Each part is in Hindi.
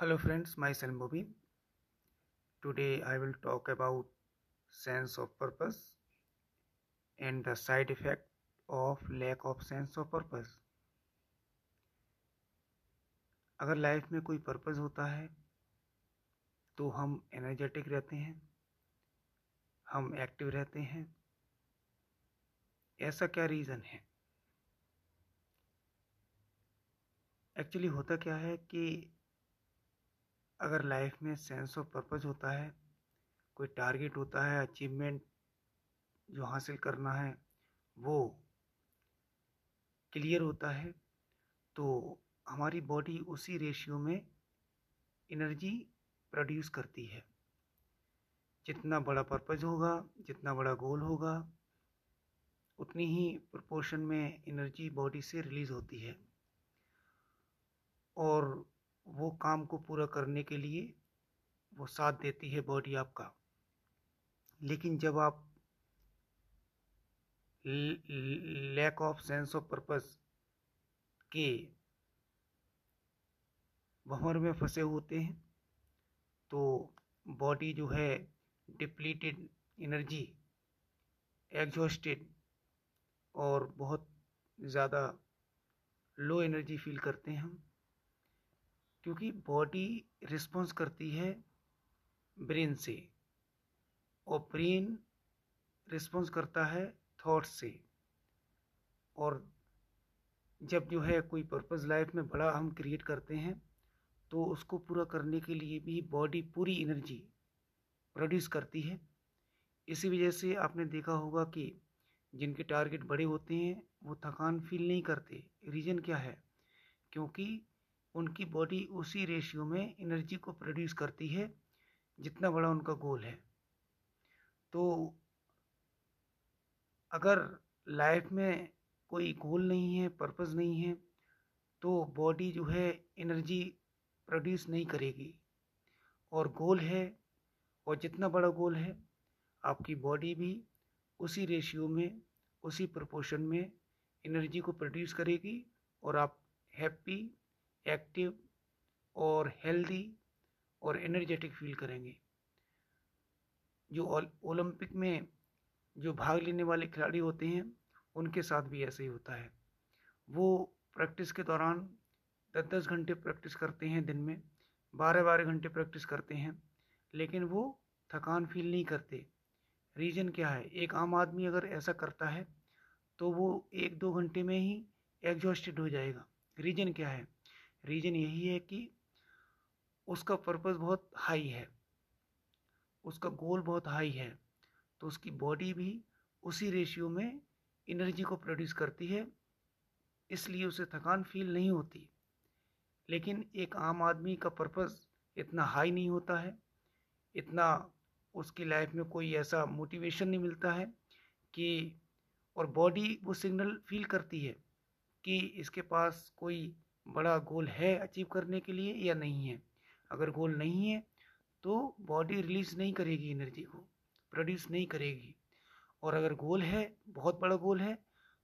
Hello friends, myself Bobby. Today I will talk about sense of purpose and the side effect of lack of sense of purpose. अगर लाइफ में कोई पर्पस होता है तो हम एनर्जेटिक रहते हैं हम एक्टिव रहते हैं ऐसा क्या रीज़न है एक्चुअली होता क्या है कि अगर लाइफ में सेंस ऑफ़ पर्पस होता है, कोई टारगेट होता है, अचीवमेंट जो हासिल करना है, वो क्लियर होता है तो हमारी बॉडी उसी रेशियो में एनर्जी प्रोड्यूस करती है। जितना बड़ा पर्पज होगा, जितना बड़ा गोल होगा, उतनी ही प्रोपोर्शन में एनर्जी बॉडी से रिलीज़ होती है। और वो काम को पूरा करने के लिए वो साथ देती है बॉडी आपका। लेकिन जब आप lack of sense of purpose के भंवर में फंसे होते हैं तो बॉडी जो है डिप्लीटेड एनर्जी एग्जॉस्टेड और बहुत ज़्यादा लो एनर्जी फील करते हैं हम। क्योंकि बॉडी रिस्पॉन्स करती है ब्रेन से, और ब्रेन रिस्पॉन्स करता है थॉट्स से। और जब जो है कोई पर्पस लाइफ में बड़ा हम क्रिएट करते हैं तो उसको पूरा करने के लिए भी बॉडी पूरी एनर्जी प्रोड्यूस करती है। इसी वजह से आपने देखा होगा कि जिनके टारगेट बड़े होते हैं, वो थकान फील नहीं करते। रीज़न क्या है? क्योंकि उनकी बॉडी उसी रेशियो में एनर्जी को प्रोड्यूस करती है, जितना बड़ा उनका गोल है। तो अगर लाइफ में कोई गोल नहीं है पर्पस नहीं है तो बॉडी जो है एनर्जी प्रोड्यूस नहीं करेगी। और गोल है, और जितना बड़ा गोल है, आपकी बॉडी भी उसी रेशियो में, उसी प्रोपोर्शन में एनर्जी को प्रोड्यूस करेगी, और आप हैप्पी एक्टिव और हेल्दी और एनर्जेटिक फील करेंगे। जो ओलंपिक में जो भाग लेने वाले खिलाड़ी होते हैं, उनके साथ भी ऐसे ही होता है। वो प्रैक्टिस के दौरान दस दस घंटे प्रैक्टिस करते हैं दिन में बारह बारह घंटे प्रैक्टिस करते हैं, लेकिन वो थकान फील नहीं करते। रीज़न क्या है? एक आम आदमी अगर ऐसा करता है तो वो एक दो घंटे में ही एग्जॉस्टेड हो जाएगा। रीज़न क्या है? रीज़न यही है कि उसका पर्पस बहुत हाई है। उसका गोल बहुत हाई है। तो उसकी बॉडी भी उसी रेशियो में एनर्जी को प्रोड्यूस करती है, इसलिए उसे थकान फील नहीं होती। लेकिन एक आम आदमी का पर्पस इतना हाई नहीं होता है, इतना उसकी लाइफ में कोई ऐसा मोटिवेशन नहीं मिलता है कि, और बॉडी वो सिग्नल फील करती है कि इसके पास कोई बड़ा गोल है अचीव करने के लिए या नहीं है? अगर गोल नहीं है तो बॉडी रिलीज़ नहीं करेगी एनर्जी को प्रोड्यूस नहीं करेगी। और अगर गोल है, बहुत बड़ा गोल है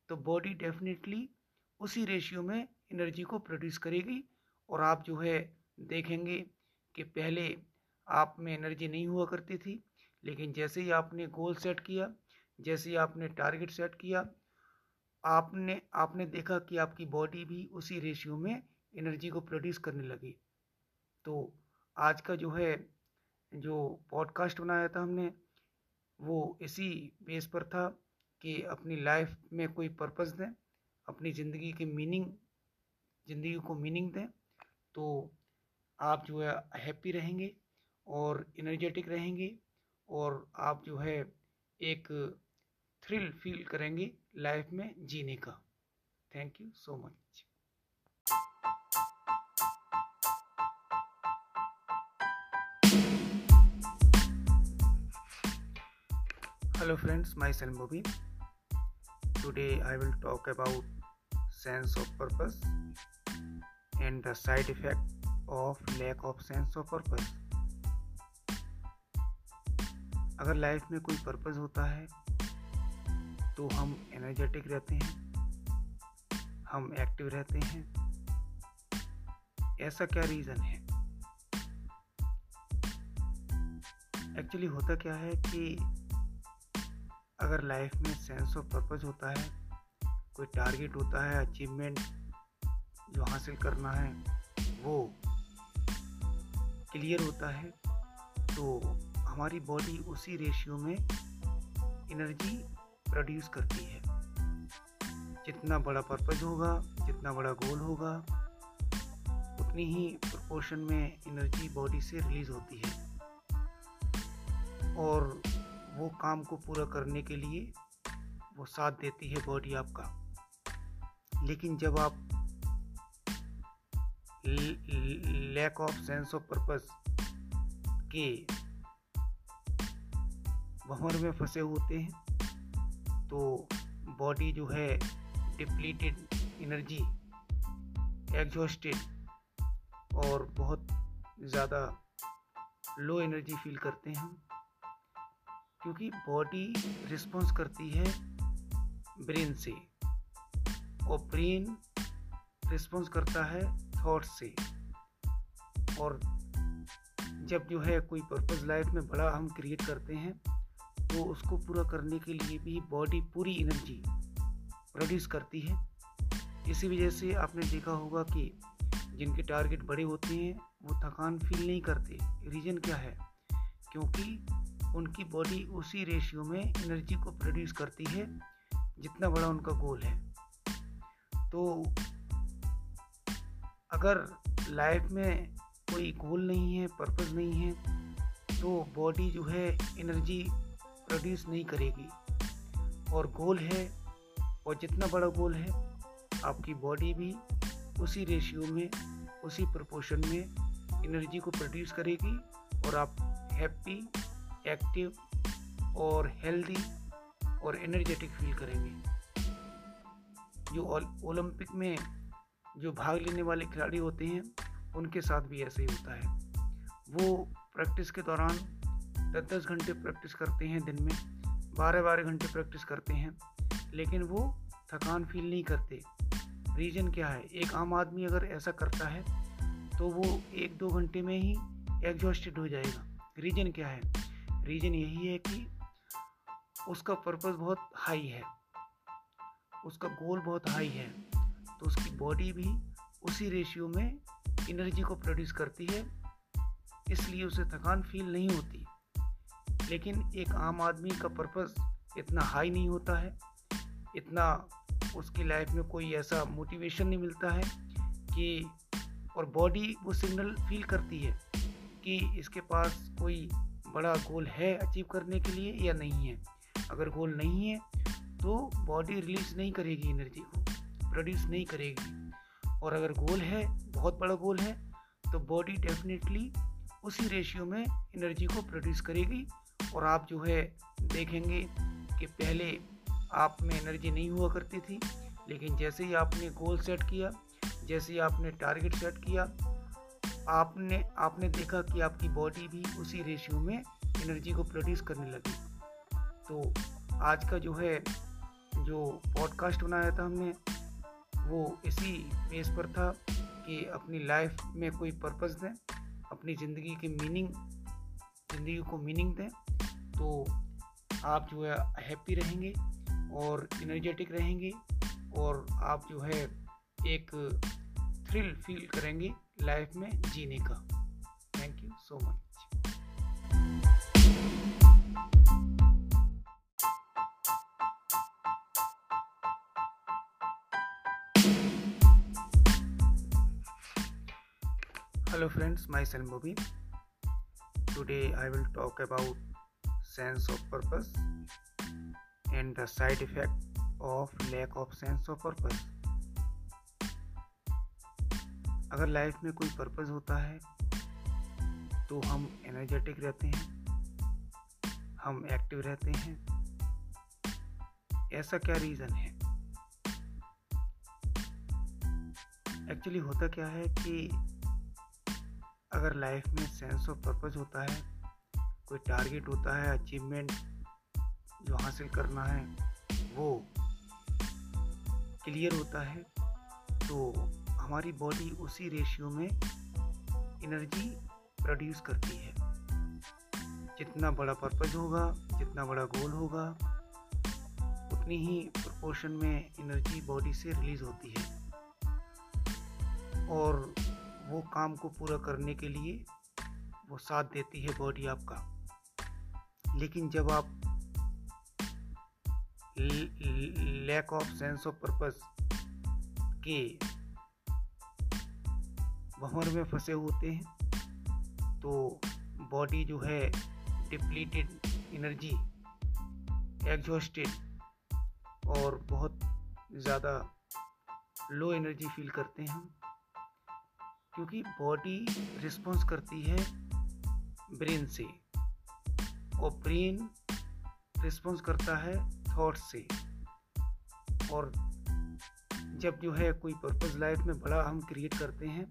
तो बॉडी डेफिनेटली उसी रेशियो में एनर्जी को प्रोड्यूस करेगी। और आप जो है, देखेंगे कि पहले आप में एनर्जी नहीं हुआ करती थी, लेकिन जैसे ही आपने गोल सेट किया, जैसे ही आपने टारगेट सेट किया आपने आपने देखा कि आपकी बॉडी भी उसी रेशियो में एनर्जी को प्रोड्यूस करने लगी। तो आज का जो है, जो पॉडकास्ट बनाया था हमने, वो इसी बेस पर था कि अपनी लाइफ में कोई पर्पस दें, अपनी ज़िंदगी की मीनिंग ज़िंदगी को मीनिंग दें तो आप जो है हैप्पी रहेंगे और इनर्जेटिक रहेंगे और आप जो है एक थ्रिल फील करेंगे। लाइफ में जीने का। Thank you so much hello friends myself Mobi today I will talk about sense of purpose and the side effect of lack of sense of purpose अगर लाइफ में कोई पर्पस होता है तो हम एनर्जेटिक रहते हैं, हम एक्टिव रहते हैं। ऐसा क्या रीज़न है? एक्चुअली होता क्या है कि अगर लाइफ में सेंस ऑफ़ पर्पस होता है, कोई टारगेट होता है अचीवमेंट जो हासिल करना है, वो क्लियर होता है तो हमारी बॉडी उसी रेशियो में एनर्जी प्रोड्यूस करती है। जितना बड़ा पर्पज होगा, जितना बड़ा गोल होगा, उतनी ही प्रोपोर्शन में एनर्जी बॉडी से रिलीज़ होती है। और वो काम को पूरा करने के लिए वो साथ देती है बॉडी आपका। लेकिन जब आप lack of sense of purpose के भंवर में फंसे होते हैं तो बॉडी जो है डिप्लीटेड एनर्जी एग्जॉस्टेड और बहुत ज़्यादा लो एनर्जी फील करते हैं क्योंकि बॉडी रिस्पॉन्स करती है ब्रेन से और ब्रेन रिस्पॉन्स करता है थॉट से। और जब जो है कोई पर्पज़ लाइफ में बड़ा हम क्रिएट करते हैं तो उसको पूरा करने के लिए भी बॉडी पूरी एनर्जी प्रोड्यूस करती है। इसी वजह से आपने देखा होगा कि जिनके टारगेट बड़े होते हैं, वो थकान फील नहीं करते। रीज़न क्या है? क्योंकि उनकी बॉडी उसी रेशियो में एनर्जी को प्रोड्यूस करती है, जितना बड़ा उनका गोल है। तो अगर लाइफ में कोई गोल नहीं है पर्पस नहीं है तो बॉडी जो है एनर्जी प्रोड्यूस नहीं करेगी। और गोल है, और जितना बड़ा गोल है, आपकी बॉडी भी उसी रेशियो में, उसी प्रपोर्शन में एनर्जी को प्रोड्यूस करेगी और आप हैप्पी एक्टिव और हेल्दी और एनर्जेटिक फील करेंगे। जो ओलंपिक में जो भाग लेने वाले खिलाड़ी होते हैं, उनके साथ भी ऐसे ही होता है। वो प्रैक्टिस के दौरान दस दस घंटे प्रैक्टिस करते हैं दिन में, बारह बारह घंटे प्रैक्टिस करते हैं, लेकिन वो थकान फील नहीं करते। रीज़न क्या है? एक आम आदमी अगर ऐसा करता है तो वो एक दो घंटे में ही एग्जॉस्टेड हो जाएगा। रीज़न क्या है? रीज़न यही है कि उसका पर्पस बहुत हाई है। उसका गोल बहुत हाई है। तो उसकी बॉडी भी उसी रेशियो में एनर्जी को प्रोड्यूस करती है, इसलिए उसे थकान फील नहीं होती। लेकिन एक आम आदमी का पर्पस इतना हाई नहीं होता है। इतना उसकी लाइफ में कोई ऐसा मोटिवेशन नहीं मिलता है कि, और बॉडी वो सिग्नल फील करती है कि इसके पास कोई बड़ा गोल है अचीव करने के लिए या नहीं है। अगर गोल नहीं है तो बॉडी रिलीज़ नहीं करेगी एनर्जी को प्रोड्यूस नहीं करेगी। और अगर गोल है, बहुत बड़ा गोल है तो बॉडी डेफिनेटली उसी रेशियो में एनर्जी को प्रोड्यूस करेगी। और आप जो है देखेंगे कि पहले आप में एनर्जी नहीं हुआ करती थी, लेकिन जैसे ही आपने गोल सेट किया, जैसे ही आपने टारगेट सेट किया, आपने आपने देखा कि आपकी बॉडी भी उसी रेशियो में एनर्जी को प्रोड्यूस करने लगी। तो आज का जो है, जो पॉडकास्ट बनाया था हमने, वो इसी बेस पर था कि अपनी लाइफ में कोई पर्पस दें, अपनी ज़िंदगी की मीनिंग ज़िंदगी को मीनिंग दें तो आप जो है हैप्पी रहेंगे और इनर्जेटिक रहेंगे और आप जो है एक थ्रिल फील करेंगे लाइफ में जीने का। Thank you so much hello friends myself Bobby today I will talk about sense of purpose and the side effect of lack of sense of purpose. अगर लाइफ में कोई पर्पस होता है तो हम एनर्जेटिक रहते हैं, हम एक्टिव रहते हैं। ऐसा क्या रीज़न है? एक्चुअली होता क्या है कि अगर लाइफ में सेंस ऑफ़ पर्पस होता है कोई टारगेट होता है अचीवमेंट जो हासिल करना है, वो क्लियर होता है तो हमारी बॉडी उसी रेशियो में एनर्जी प्रोड्यूस करती है। जितना बड़ा पर्पज़ होगा, जितना बड़ा गोल होगा, उतनी ही प्रोपोर्शन में एनर्जी बॉडी से रिलीज़ होती है। और वो काम को पूरा करने के लिए वो साथ देती है बॉडी आपका। लेकिन जब आप lack of sense of purpose के भंवर में फंसे होते हैं तो बॉडी जो है डिप्लीटेड एनर्जी एग्जॉस्टेड और बहुत ज़्यादा लो एनर्जी फील करते हैं क्योंकि बॉडी रिस्पॉन्स करती है ब्रेन से। ब्रेन रिस्पॉन्स करता है थॉट से। और जब जो है कोई पर्पज़ लाइफ में बड़ा हम क्रिएट करते हैं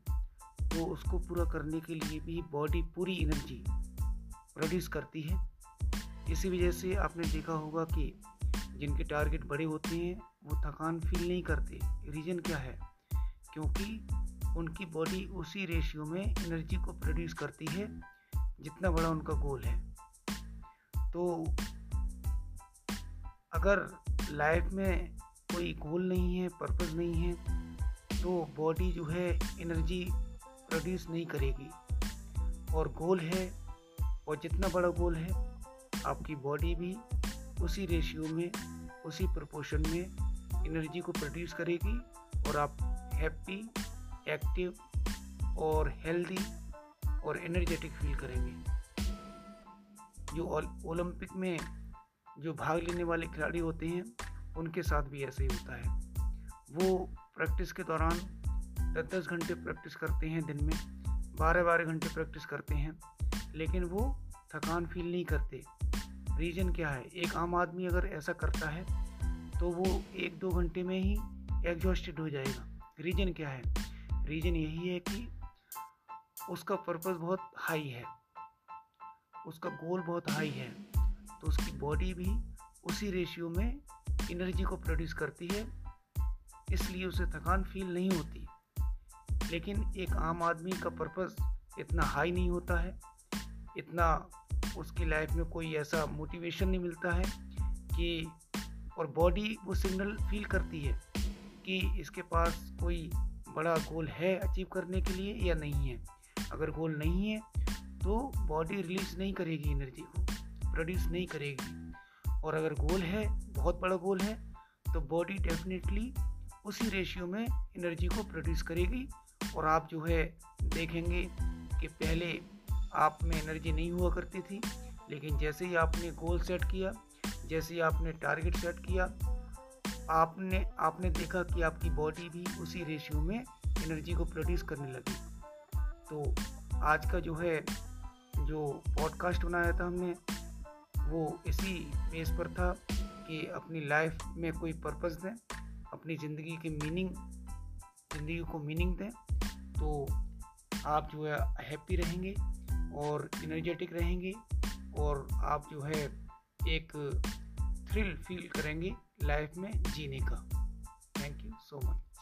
तो उसको पूरा करने के लिए भी बॉडी पूरी एनर्जी प्रोड्यूस करती है। इसी वजह से आपने देखा होगा कि जिनके टारगेट बड़े होते हैं, वो थकान फील नहीं करते। रीज़न क्या है? क्योंकि उनकी बॉडी उसी रेशियो में एनर्जी को प्रोड्यूस करती है, जितना बड़ा उनका गोल है। तो अगर लाइफ में कोई गोल नहीं है पर्पस नहीं है तो बॉडी जो है एनर्जी प्रोड्यूस नहीं करेगी। और गोल है, और जितना बड़ा गोल है, आपकी बॉडी भी उसी रेशियो में, उसी प्रपोर्शन में एनर्जी को प्रोड्यूस करेगी और आप हैप्पी एक्टिव और हेल्दी और एनर्जेटिक फील करेंगे। जो ओलंपिक में जो भाग लेने वाले खिलाड़ी होते हैं, उनके साथ भी ऐसे ही होता है। वो प्रैक्टिस के दौरान दस दस घंटे प्रैक्टिस करते हैं दिन में बारह बारह घंटे प्रैक्टिस करते हैं, लेकिन वो थकान फील नहीं करते। रीज़न क्या है? एक आम आदमी अगर ऐसा करता है तो वो एक दो घंटे में ही एग्जॉस्टेड हो जाएगा। रीज़न क्या है? रीज़न यही है कि उसका पर्पस बहुत हाई है। उसका गोल बहुत हाई है तो उसकी बॉडी भी उसी रेशियो में एनर्जी को प्रोड्यूस करती है, इसलिए उसे थकान फील नहीं होती। लेकिन एक आम आदमी का पर्पस इतना हाई नहीं होता है, इतना उसकी लाइफ में कोई ऐसा मोटिवेशन नहीं मिलता है कि, और बॉडी वो सिग्नल फील करती है कि इसके पास कोई बड़ा गोल है अचीव करने के लिए या नहीं है। अगर गोल नहीं है तो बॉडी रिलीज़ नहीं करेगी एनर्जी को प्रोड्यूस नहीं करेगी। और अगर गोल है, बहुत बड़ा गोल है तो बॉडी डेफिनेटली उसी रेशियो में एनर्जी को प्रोड्यूस करेगी। और आप जो है, देखेंगे कि पहले आप में एनर्जी नहीं हुआ करती थी, लेकिन जैसे ही आपने गोल सेट किया, जैसे ही आपने टारगेट सेट किया, आपने आपने देखा कि आपकी बॉडी भी उसी रेशियो में एनर्जी को प्रोड्यूस करने लगी। तो आज का जो है जो पॉडकास्ट बनाया था हमने, वो इसी बेस पर था कि अपनी लाइफ में कोई पर्पस दें, अपनी ज़िंदगी की मीनिंग ज़िंदगी को मीनिंग दें तो आप जो है हैप्पी रहेंगे और इनर्जेटिक रहेंगे और आप जो है एक थ्रिल फील करेंगे लाइफ में जीने का। Thank you so much